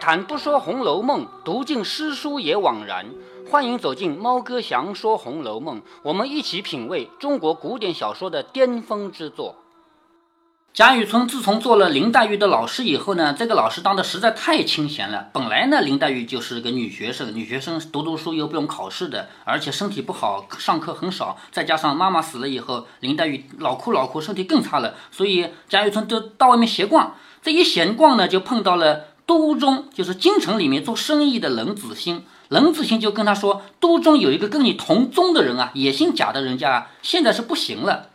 谈不说《红楼梦》，读尽诗书也枉然。欢迎走进猫哥祥说《红楼梦》，我们一起品味中国古典小说的巅峰之作。贾雨村自从做了林黛玉的老师以后呢，这个老师当的实在太清闲了。本来呢，林黛玉就是个女学生，女学生读读书又不用考试的，而且身体不好，上课很少。再加上妈妈死了以后，林黛玉老哭老哭，身体更差了。所以贾雨村就到外面闲逛。这一闲逛呢，就碰到了都中，就是京城里面做生意的冷子兴。冷子兴就跟他说，都中有一个跟你同宗的人啊，也姓贾的人家啊，现在是不行了。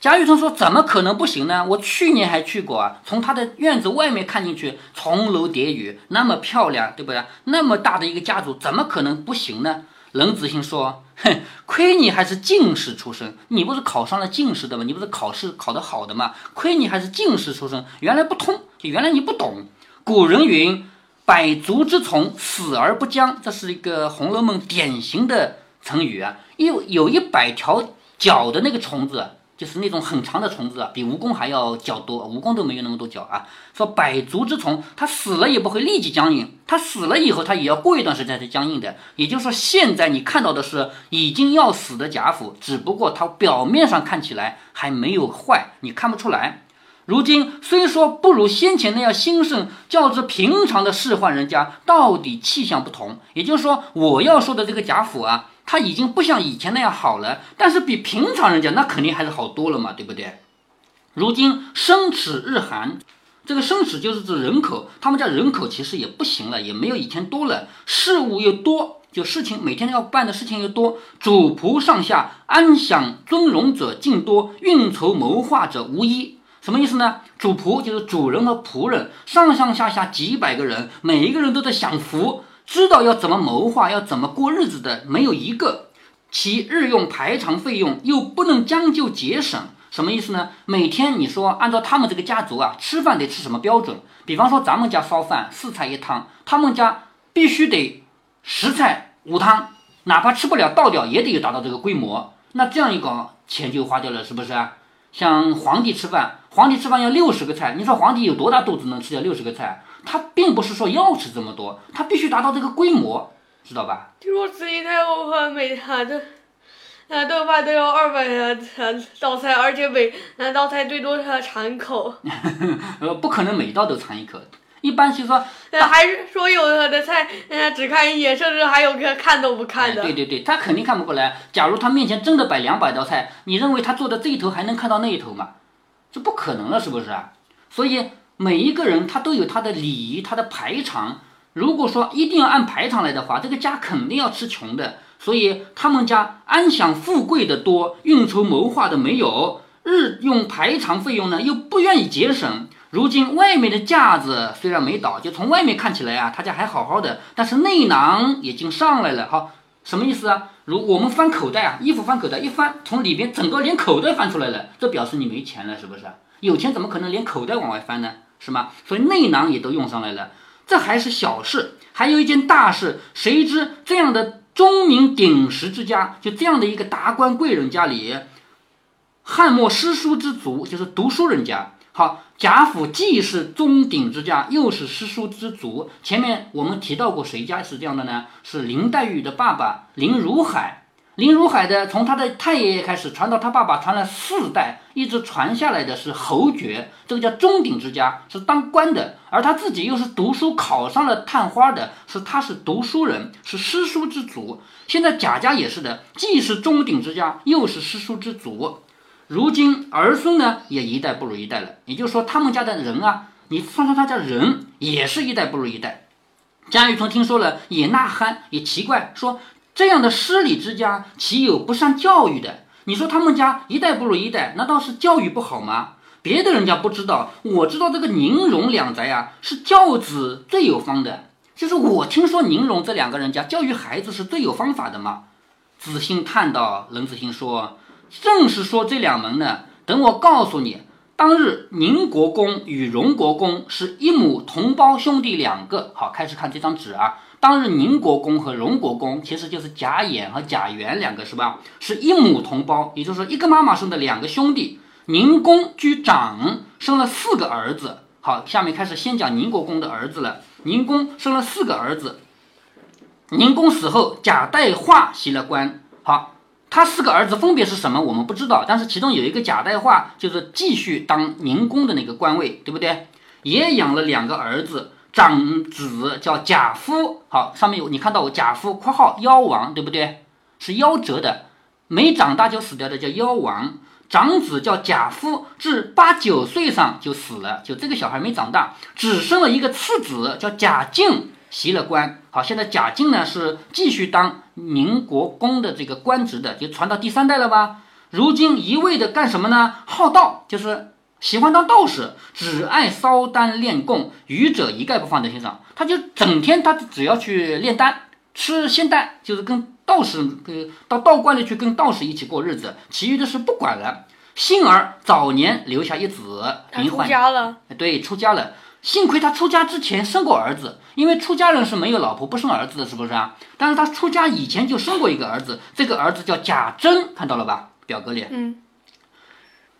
贾雨村说：“怎么可能不行呢？我去年还去过啊，从他的院子外面看进去，重楼叠宇，那么漂亮，对不对？那么大的一个家族，怎么可能不行呢？”冷子兴说：“哼，亏你还是进士出身，你不是考上了进士的吗？你不是考试考得好的吗？亏你还是进士出身，原来不通，就原来你不懂。古人云：‘百足之虫，死而不僵’，这是一个《红楼梦》典型的成语啊。有有一百条脚的那个虫子。”就是那种很长的虫子啊，比蜈蚣还要脚多，蜈蚣都没有那么多脚啊。说百足之虫，它死了也不会立即僵硬，它死了以后，它也要过一段时间才僵硬的。也就是说，现在你看到的是已经要死的贾府，只不过它表面上看起来还没有坏，你看不出来。如今虽说不如先前那样兴盛，较之平常的世宦人家，到底气象不同。也就是说，我要说的这个贾府啊。他已经不像以前那样好了，但是比平常人家那肯定还是好多了嘛，对不对？如今生齿日寒，这个生齿就是指人口，他们家人口其实也不行了，也没有以前多了，事务又多，就事情每天要办的事情又多，主仆上下安享尊荣者尽多，运筹谋划者无一。什么意思呢？主仆就是主人和仆人，上上下下几百个人，每一个人都在享福。知道要怎么谋划，要怎么过日子的没有一个，其日用排场费用又不能将就节省，什么意思呢？每天你说按照他们这个家族啊，吃饭得吃什么标准？比方说咱们家烧饭四菜一汤，他们家必须得十菜五汤，哪怕吃不了倒掉也得达到这个规模。那这样一搞，钱就花掉了，是不是啊？像皇帝吃饭，皇帝吃饭要六十个菜，你说皇帝有多大肚子能吃掉六十个菜？他并不是说要吃这么多，他必须达到这个规模，知道吧？听说慈禧太后和每餐的，呃顿饭都要二百道菜，而且每道菜最多尝一口。呃，不可能每道都尝一口，一般就说，还是说有的菜，呃，只看一眼，甚至还有个看都不看的。对对对，他肯定看不过来。假如他面前真的摆两百道菜，你认为他坐的这一头还能看到那一头吗？这不可能了，是不是？所以。每一个人他都有他的礼仪，他的排场。如果说一定要按排场来的话，这个家肯定要吃穷的。所以他们家安享富贵的多，运筹谋划的没有，日用排场费用呢又不愿意节省。如今外面的架子虽然没倒，就从外面看起来啊，他家还好好的，但是内囊已经上来了。好，什么意思啊？如我们翻口袋啊，衣服翻口袋一翻，从里边整个连口袋翻出来了，这表示你没钱了，是不是？有钱怎么可能连口袋往外翻呢？是吗？所以内囊也都用上来了，这还是小事，还有一件大事。谁知这样的钟鸣鼎食之家，就这样的一个达官贵人家里，汉末诗书之族，就是读书人家。好，贾府既是中鼎之家，又是诗书之族。前面我们提到过，谁家是这样的呢？是林黛玉的爸爸林如海。林如海的，从他的太爷爷开始传到他爸爸，传了四代，一直传下来的是侯爵，这个叫中鼎之家，是当官的，而他自己又是读书考上了探花的，是他是读书人，是诗书之祖。现在贾家也是的，既是中鼎之家，又是诗书之祖。如今儿孙呢，也一代不如一代了。也就是说，他们家的人啊，你算算他家人，也是一代不如一代。贾雨村听说了，也呐喊，也奇怪，说。这样的失礼之家，岂有不善教育的？你说他们家一代不如一代，难道是教育不好吗？别的人家不知道，我知道这个宁荣两宅啊，是教子最有方的。就是我听说宁荣这两个人家教育孩子是最有方法的嘛。子兴叹道：“冷子兴说，正是说这两门呢。等我告诉你，当日宁国公与荣国公是一母同胞兄弟两个。好，开始看这张纸啊。”当日宁国公和荣国公其实就是贾演和贾元两个是吧？是一母同胞，也就是说一个妈妈生的两个兄弟。宁公居长，生了四个儿子。好，下面开始先讲宁国公的儿子了。宁公生了四个儿子。宁公死后，贾代化袭了官。好，他四个儿子分别是什么？我们不知道。但是其中有一个贾代化，就是继续当宁公的那个官位，对不对？也养了两个儿子，长子叫贾夫。好，上面有你看到我贾夫（括号夭亡），对不对？是夭折的，没长大就死掉的叫夭亡。长子叫贾夫，至八九岁上就死了，就这个小孩没长大，只生了一个次子叫贾敬，袭了官。好，现在贾敬呢是继续当宁国公的这个官职的，就传到第三代了吧？如今一味的干什么呢？好道，就是喜欢当道士，只爱烧丹炼供，愚者一概不放在心上。他就整天他只要去炼丹，吃仙丹，就是跟。道士呃到道观里去跟道士一起过日子，其余的事不管了。幸而早年留下一子，他出家了。对，出家了。幸亏他出家之前生过儿子，因为出家人是没有老婆不生儿子的，是不是啊？但是他出家以前就生过一个儿子，这个儿子叫贾珍，看到了吧？表格里。嗯。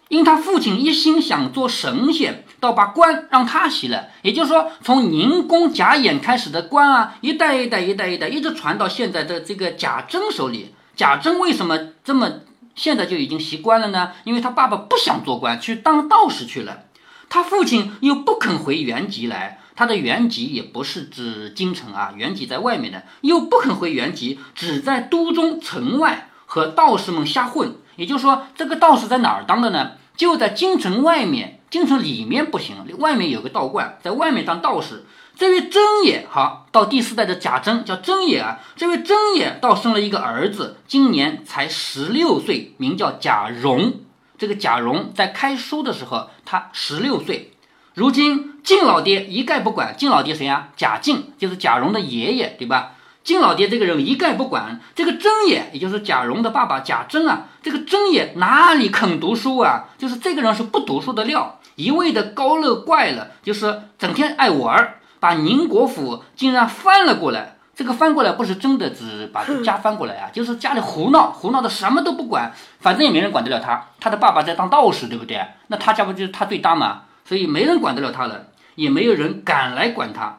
因他父亲一心想做神仙，倒把官让他袭了。也就是说，从宁公贾演开始的官啊，一代一代一代一代，一直传到现在的这个贾珍手里。贾珍为什么这么现在就已经习官了呢？因为他爸爸不想做官，去当道士去了。他父亲又不肯回原籍来，他的原籍也不是指京城啊，原籍在外面的，又不肯回原籍，只在都中城外和道士们瞎混。也就是说，这个道士在哪儿当的呢？就在京城外面，京城里面不行，外面有个道观，在外面当道士。这位真也好，到第四代的贾珍叫真也啊。这位真也倒生了一个儿子，今年才十六岁，名叫贾蓉。这个贾蓉在开书的时候，他十六岁。如今晋老爹一概不管，晋老爹谁啊？贾靖，就是贾蓉的爷爷，对吧？金老爹这个人一概不管，这个真也，也就是贾蓉的爸爸贾珍啊，这个真也哪里肯读书啊？就是这个人是不读书的料，一味的高乐怪了，就是整天爱玩，把宁国府竟然翻了过来。这个翻过来不是真的只把家翻过来啊，就是家里胡闹，胡闹的什么都不管，反正也没人管得了他。他的爸爸在当道士，对不对？那他家不就是他最大嘛？所以没人管得了他了，也没有人敢来管他。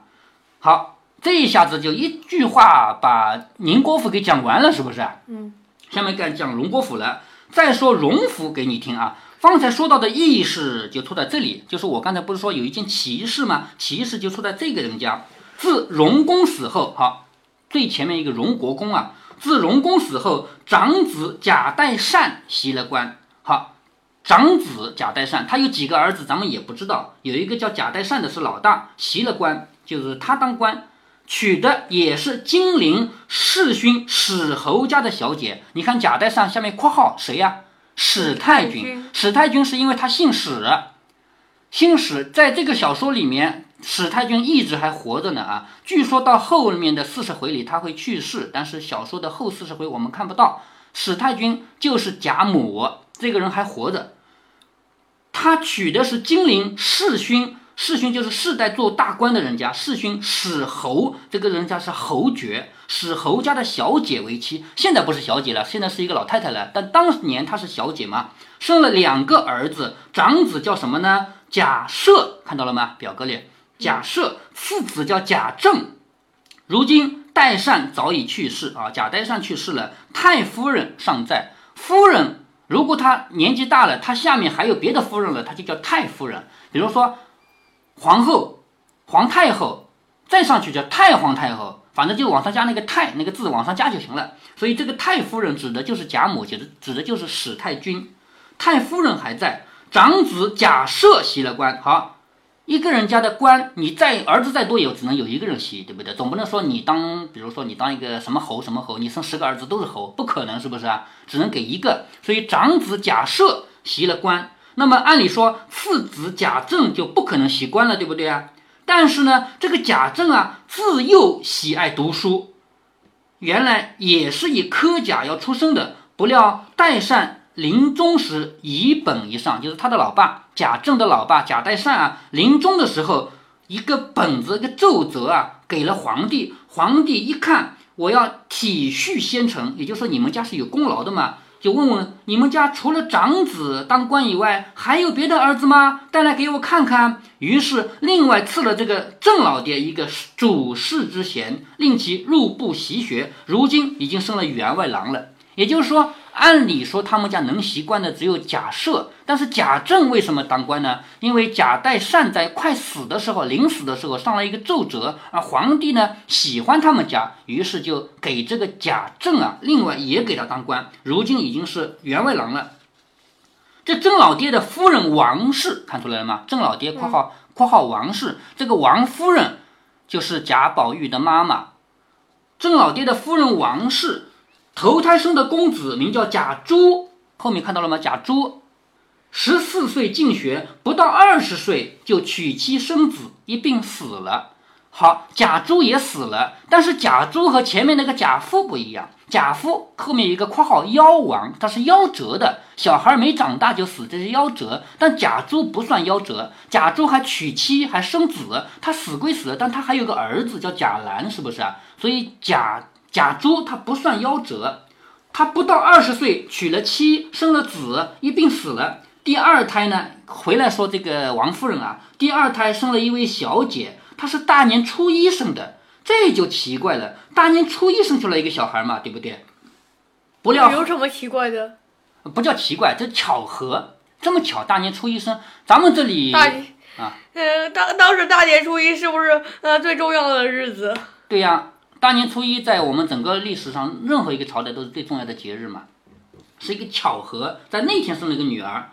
好。这一下子就一句话把宁国府给讲完了，是不是？嗯。下面该讲荣国府了。再说荣府给你听啊。方才说到的轶事就出在这里，就是我刚才不是说有一件奇事吗？奇事就出在这个人家。自荣公死后，好，最前面一个荣国公啊。自荣公死后，长子贾代善袭了官。好，长子贾代善，他有几个儿子，咱们也不知道。有一个叫贾代善的是老大，袭了官，就是他当官。娶的也是金陵世勋史侯家的小姐，你看贾代善下面括号谁呀？史太君。史太君是因为他姓史，姓史，在这个小说里面，史太君一直还活着呢啊。据说到后面的四十回里他会去世，但是小说的后四十回我们看不到。史太君就是贾母，这个人还活着。他娶的是金陵世勋。世勋就是世代做大官的人家，世勋史侯这个人家是侯爵，史侯家的小姐为妻，现在不是小姐了，现在是一个老太太了。但当年她是小姐嘛，生了两个儿子，长子叫什么呢？贾赦，看到了吗？表格里，贾赦，次子叫贾政。如今代善早已去世啊，贾代善去世了，太夫人尚在。夫人如果她年纪大了，她下面还有别的夫人了，她就叫太夫人。比如说。皇后、皇太后，再上去叫太皇太后，反正就往上加那个“太”那个字往上加就行了。所以这个太夫人指的就是贾母，指的指的就是史太君。太夫人还在，长子贾赦袭了官。好，一个人家的官，你再儿子再多，也只能有一个人袭，对不对？总不能说你当，比如说你当一个什么侯什么侯，你生十个儿子都是侯，不可能，是不是啊？只能给一个。所以长子贾赦袭了官。那么按理说，次子贾政就不可能习官了，对不对啊？但是呢，这个贾政啊，自幼喜爱读书，原来也是以科甲要出身的。不料代善临终时遗本一上，就是他的老爸贾政的老爸贾代善啊，临终的时候一个本子一个奏折啊，给了皇帝。皇帝一看，我要体恤先臣，也就是说你们家是有功劳的嘛。就问问你们家除了长子当官以外，还有别的儿子吗？带来给我看看。于是另外赐了这个郑老爹一个主事之衔，令其入部习学。如今已经升了员外郎了。也就是说，按理说他们家能习惯的只有贾赦，但是贾政为什么当官呢？因为贾代善在快死的时候，临死的时候上了一个奏折啊，皇帝呢喜欢他们家，于是就给这个贾政啊，另外也给他当官，如今已经是员外郎了。这郑老爹的夫人王氏看出来了吗？郑老爹（括号括号王氏）这个王夫人就是贾宝玉的妈妈。郑老爹的夫人王氏。投胎生的公子名叫贾珠，后面看到了吗？贾珠十四岁进学，不到二十岁就娶妻生子，一并死了。好，贾珠也死了，但是贾珠和前面那个贾父不一样。贾父后面一个括号夭亡，他是夭折的，小孩没长大就死，这是夭折。但贾珠不算夭折，贾珠还娶妻还生子，他死归死了，但他还有个儿子叫贾兰，是不是啊？所以贾。贾珠他不算夭折，他不到二十岁娶了妻，生了子，一病死了。第二胎呢，回来说这个王夫人啊，第二胎生了一位小姐，她是大年初一生的，这就奇怪了。大年初一生出来一个小孩嘛，对不对？不料有什么奇怪的？不叫奇怪，这巧合，这么巧，大年初一生。咱们这里大啊，呃，当当时大年初一是不是呃最重要的日子？对呀。大年初一在我们整个历史上，任何一个朝代都是最重要的节日嘛，是一个巧合，在那天生了一个女儿，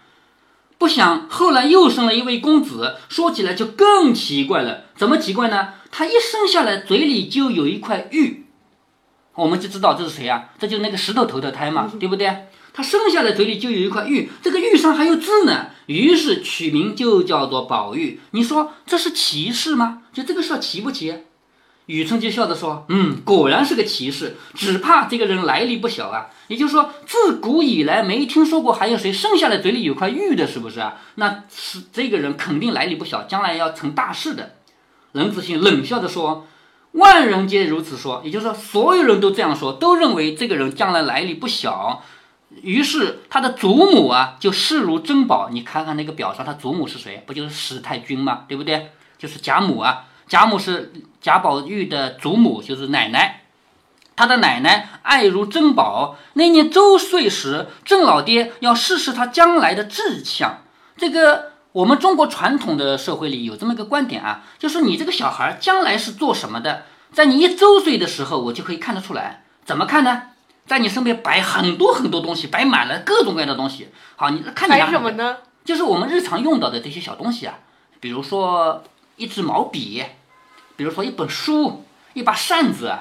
不想后来又生了一位公子，说起来就更奇怪了。怎么奇怪呢？他一生下来嘴里就有一块玉，我们就知道这是谁啊？这就是那个石头投的胎嘛，对不对？他生下来嘴里就有一块玉，这个玉上还有字呢，于是取名就叫做宝玉。你说这是奇事吗？就这个事儿奇不奇？雨村就笑着说：“嗯，果然是个奇事，只怕这个人来历不小啊。也就是说，自古以来没听说过还有谁生下来嘴里有块玉的，是不是啊？那是这个人肯定来历不小，将来要成大事的。”冷子兴冷笑着说：“万人皆如此说，也就是说，所有人都这样说，都认为这个人将来来历不小。于是他的祖母啊，就视如珍宝。你看看那个表上，他祖母是谁？不就是史太君吗？对不对？就是贾母啊。”贾母是贾宝玉的祖母，就是奶奶。他的奶奶爱如珍宝。那年周岁时，郑老爹要试试他将来的志向。这个我们中国传统的社会里有这么一个观点啊，就是你这个小孩将来是做什么的，在你一周岁的时候，我就可以看得出来。怎么看呢？在你身边摆很多很多东西，摆满了各种各样的东西。好，你看你拿什么呢？就是我们日常用到的这些小东西啊，比如说。一支毛笔，比如说一本书，一把扇子。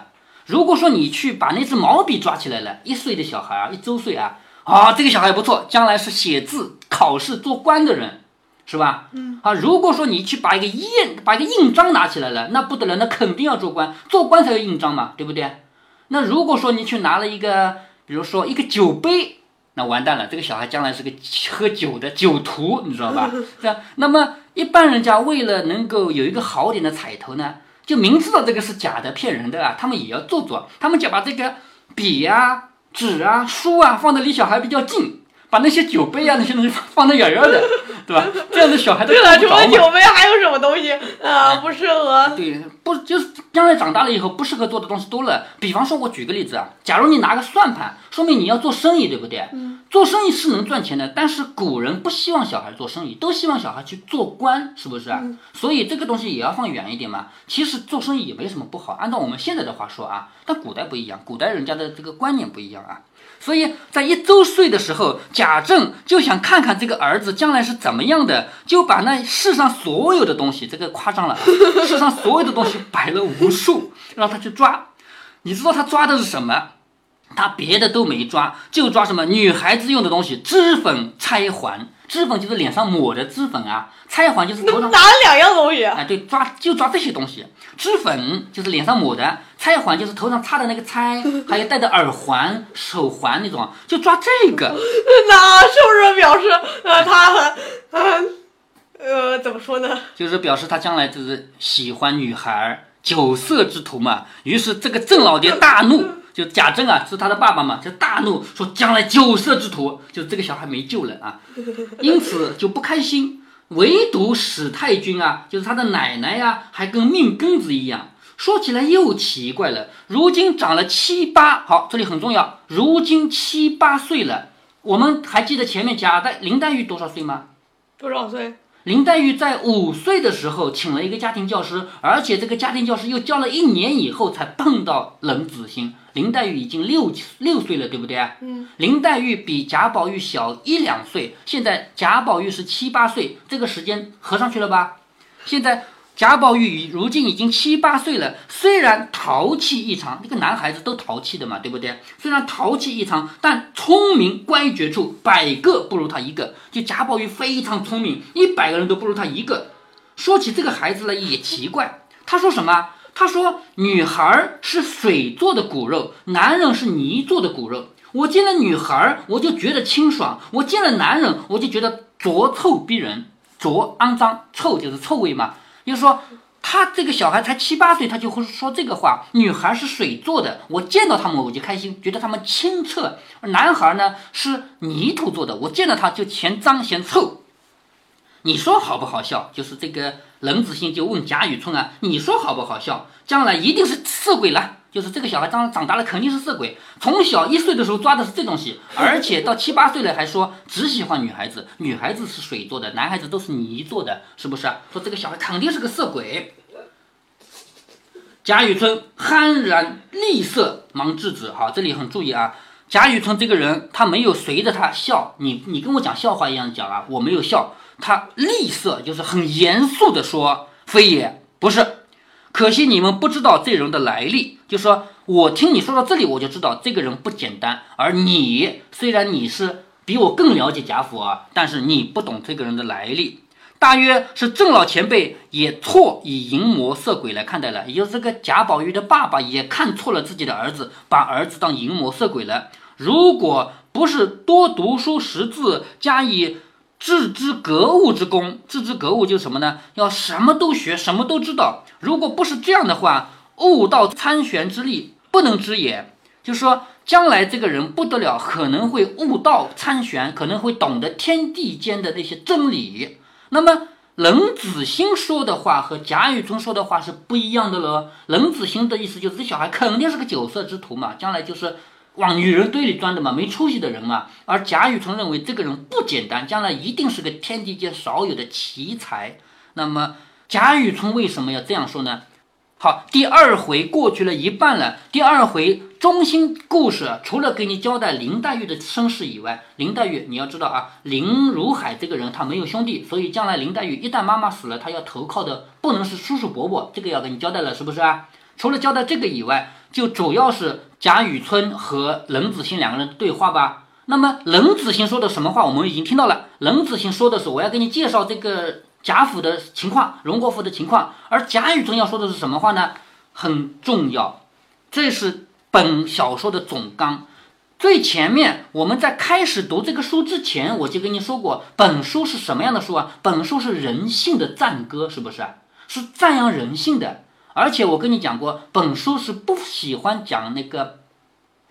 如果说你去把那支毛笔抓起来了，一岁的小孩啊，一周岁啊，啊，这个小孩不错，将来是写字、考试、做官的人，是吧？嗯。啊，如果说你去把一个印，把一个印章拿起来了，那不得了，那肯定要做官，做官才有印章嘛，对不对？那如果说你去拿了一个，比如说一个酒杯。那完蛋了，这个小孩将来是个喝酒的酒徒，你知道吧？是吧？那么一般人家为了能够有一个好点的彩头呢，就明知道这个是假的、骗人的啊，他们也要做做，他们就把这个笔啊、纸啊、书啊放的离小孩比较近。把那些酒杯啊那些东西放得远远的，对吧？这样的小孩都看不着除了酒杯还有什么东西啊不适合？对，不就是将来长大了以后不适合做的东西多了。比方说，我举个例子啊，假如你拿个算盘，说明你要做生意，对不对？嗯。做生意是能赚钱的，但是古人不希望小孩做生意，都希望小孩去做官，是不是啊？所以这个东西也要放远一点嘛。其实做生意也没什么不好，按照我们现在的话说啊，但古代不一样，古代人家的这个观念不一样啊。所以在一周岁的时候，贾政就想看看这个儿子将来是怎么样的，就把那世上所有的东西，这个夸张了，世上所有的东西摆了无数，让他去抓。你知道他抓的是什么？他别的都没抓，就抓什么女孩子用的东西，脂粉、钗环。脂粉就是脸上抹的脂粉啊，钗环就是头上哪两样东西。哎，对，抓就抓这些东西。脂粉就是脸上抹的，钗环就是头上插的那个钗，还有戴的耳环、手环那种，就抓这个。那是不是表示呃他很呃怎么说呢？就是表示他将来就是喜欢女孩，酒色之徒嘛。于是这个郑老爹大怒。就贾政啊，是他的爸爸嘛，就大怒说将来九色之徒，就这个小孩没救了啊，因此就不开心。唯独史太君啊，就是他的奶奶呀，还跟命根子一样。说起来又奇怪了，如今长了七八，好，这里很重要，如今七八岁了。我们还记得前面贾代林黛玉多少岁吗？多少岁？林黛玉在五岁的时候请了一个家庭教师，而且这个家庭教师又教了一年以后才碰到冷子兴。林黛玉已经六六岁了，对不对嗯。林黛玉比贾宝玉小一两岁，现在贾宝玉是七八岁，这个时间合上去了吧？现在。贾宝玉如今已经七八岁了，虽然淘气异常，这个男孩子都淘气的嘛，对不对？虽然淘气异常，但聪明乖觉处，百个不如他一个。就贾宝玉非常聪明，一百个人都不如他一个。说起这个孩子来也奇怪，他说什么？他说女孩是水做的骨肉，男人是泥做的骨肉。我见了女孩，我就觉得清爽；我见了男人，我就觉得浊臭逼人，浊肮脏，臭就是臭味嘛。就是说，他这个小孩才七八岁，他就会说这个话。女孩是水做的，我见到他们我就开心，觉得他们清澈；男孩呢是泥土做的，我见到他就嫌脏嫌臭。你说好不好笑？就是这个冷子兴就问贾雨村啊，你说好不好笑？将来一定是色鬼了。就是这个小孩长长大了肯定是色鬼，从小一岁的时候抓的是这东西，而且到七八岁了还说只喜欢女孩子，女孩子是水做的，男孩子都是泥做的，是不是？说这个小孩肯定是个色鬼。贾雨村酣然厉色，忙制止。好，这里很注意啊，贾雨村这个人他没有随着他笑，你你跟我讲笑话一样讲啊，我没有笑，他厉色就是很严肃的说，非也不是。可惜你们不知道这人的来历，就说我听你说到这里，我就知道这个人不简单。而你虽然你是比我更了解贾府啊，但是你不懂这个人的来历。大约是郑老前辈也错以淫魔色鬼来看待了，也就是这个贾宝玉的爸爸也看错了自己的儿子，把儿子当淫魔色鬼了。如果不是多读书识字，加以。置之格物之功，置之格物就是什么呢？要什么都学，什么都知道。如果不是这样的话，悟道参玄之力不能知也。就是说，将来这个人不得了，可能会悟道参玄，可能会懂得天地间的那些真理。那么，冷子兴说的话和贾雨村说的话是不一样的了。冷子兴的意思就是，这小孩肯定是个酒色之徒嘛，将来就是。往女人堆里钻的嘛，没出息的人嘛。而贾雨村认为这个人不简单，将来一定是个天地间少有的奇才。那么贾雨村为什么要这样说呢？好，第二回过去了一半了。第二回中心故事除了给你交代林黛玉的身世以外，林黛玉你要知道啊，林如海这个人他没有兄弟，所以将来林黛玉一旦妈妈死了，他要投靠的不能是叔叔伯伯，这个要给你交代了，是不是啊？除了交代这个以外，就主要是贾雨村和冷子兴两个人对话吧。那么冷子兴说的什么话，我们已经听到了。冷子兴说的是我要给你介绍这个贾府的情况，荣国府的情况。而贾雨村要说的是什么话呢？很重要，这是本小说的总纲。最前面我们在开始读这个书之前，我就跟你说过，本书是什么样的书啊？本书是人性的赞歌，是不是？是赞扬人性的。而且我跟你讲过，本书是不喜欢讲那个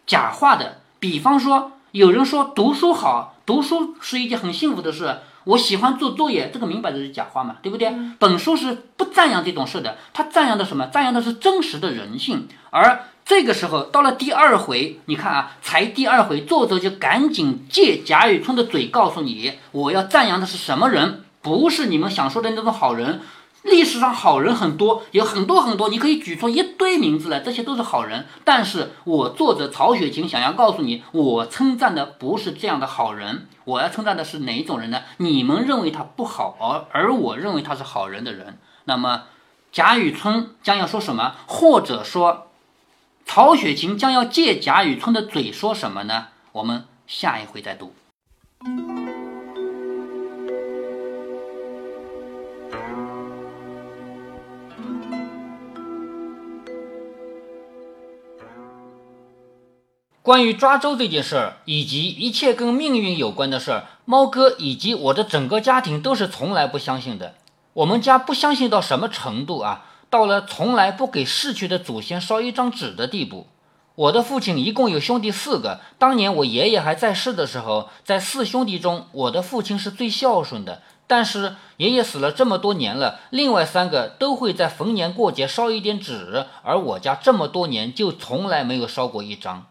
假话的。比方说，有人说读书好，读书是一件很幸福的事。我喜欢做作业，这个明摆着是假话嘛，对不对？本书是不赞扬这种事的，它赞扬的什么？赞扬的是真实的人性。而这个时候到了第二回，你看啊，才第二回，作者就赶紧借贾雨村的嘴告诉你，我要赞扬的是什么人？不是你们想说的那种好人。历史上好人很多，有很多很多，你可以举出一堆名字来，这些都是好人。但是我作者曹雪芹想要告诉你，我称赞的不是这样的好人，我要称赞的是哪一种人呢？你们认为他不好，而而我认为他是好人的人。那么贾雨村将要说什么，或者说曹雪芹将要借贾雨村的嘴说什么呢？我们下一回再读。关于抓周这件事儿，以及一切跟命运有关的事儿，猫哥以及我的整个家庭都是从来不相信的。我们家不相信到什么程度啊？到了从来不给逝去的祖先烧一张纸的地步。我的父亲一共有兄弟四个，当年我爷爷还在世的时候，在四兄弟中，我的父亲是最孝顺的。但是爷爷死了这么多年了，另外三个都会在逢年过节烧一点纸，而我家这么多年就从来没有烧过一张。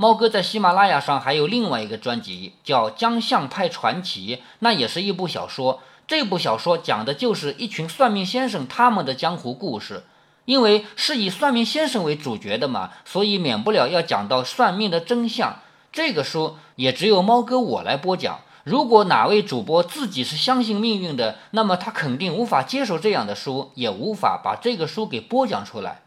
猫哥在喜马拉雅上还有另外一个专辑，叫《江相派传奇》，那也是一部小说。这部小说讲的就是一群算命先生他们的江湖故事。因为是以算命先生为主角的嘛，所以免不了要讲到算命的真相。这个书也只有猫哥我来播讲。如果哪位主播自己是相信命运的，那么他肯定无法接受这样的书，也无法把这个书给播讲出来。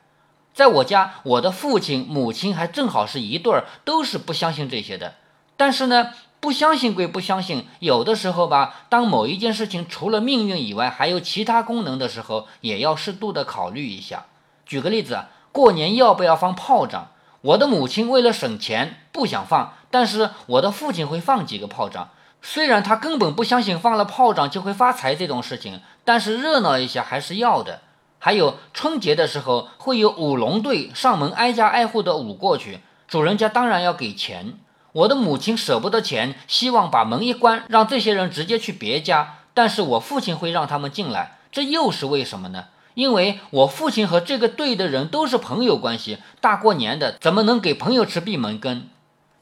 在我家，我的父亲、母亲还正好是一对儿，都是不相信这些的。但是呢，不相信归不相信，有的时候吧，当某一件事情除了命运以外还有其他功能的时候，也要适度的考虑一下。举个例子，过年要不要放炮仗？我的母亲为了省钱不想放，但是我的父亲会放几个炮仗。虽然他根本不相信放了炮仗就会发财这种事情，但是热闹一下还是要的。还有春节的时候会有舞龙队上门挨家挨户的舞过去，主人家当然要给钱。我的母亲舍不得钱，希望把门一关，让这些人直接去别家，但是我父亲会让他们进来，这又是为什么呢？因为我父亲和这个队的人都是朋友关系，大过年的怎么能给朋友吃闭门羹？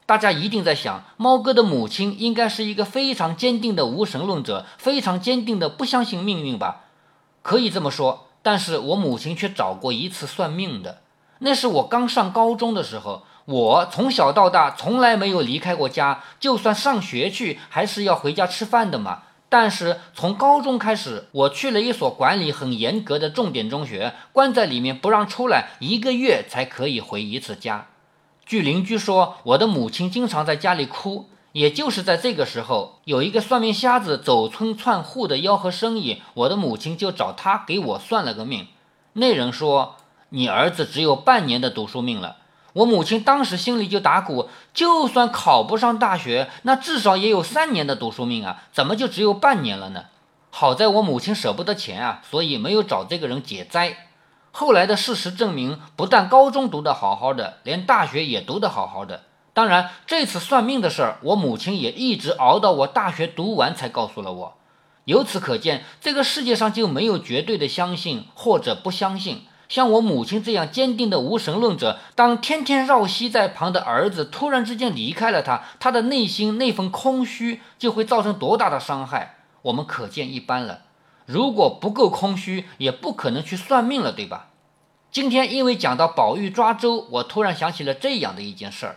大家一定在想，猫哥的母亲应该是一个非常坚定的无神论者，非常坚定的不相信命运吧？可以这么说，但是我母亲却找过一次算命的，那是我刚上高中的时候。我从小到大从来没有离开过家，就算上学去，还是要回家吃饭的嘛。但是从高中开始，我去了一所管理很严格的重点中学，关在里面不让出来，一个月才可以回一次家。据邻居说，我的母亲经常在家里哭。也就是在这个时候，有一个算命瞎子走村串户的吆喝生意，我的母亲就找他给我算了个命。那人说：“你儿子只有半年的读书命了。”我母亲当时心里就打鼓，就算考不上大学，那至少也有三年的读书命啊，怎么就只有半年了呢？好在我母亲舍不得钱啊，所以没有找这个人解灾。后来的事实证明，不但高中读得好好的，连大学也读得好好的。当然，这次算命的事儿，我母亲也一直熬到我大学读完才告诉了我。由此可见，这个世界上就没有绝对的相信或者不相信。像我母亲这样坚定的无神论者，当天天绕膝在旁的儿子突然之间离开了他，他的内心那份空虚就会造成多大的伤害，我们可见一斑了。如果不够空虚，也不可能去算命了，对吧？今天因为讲到宝玉抓周，我突然想起了这样的一件事儿。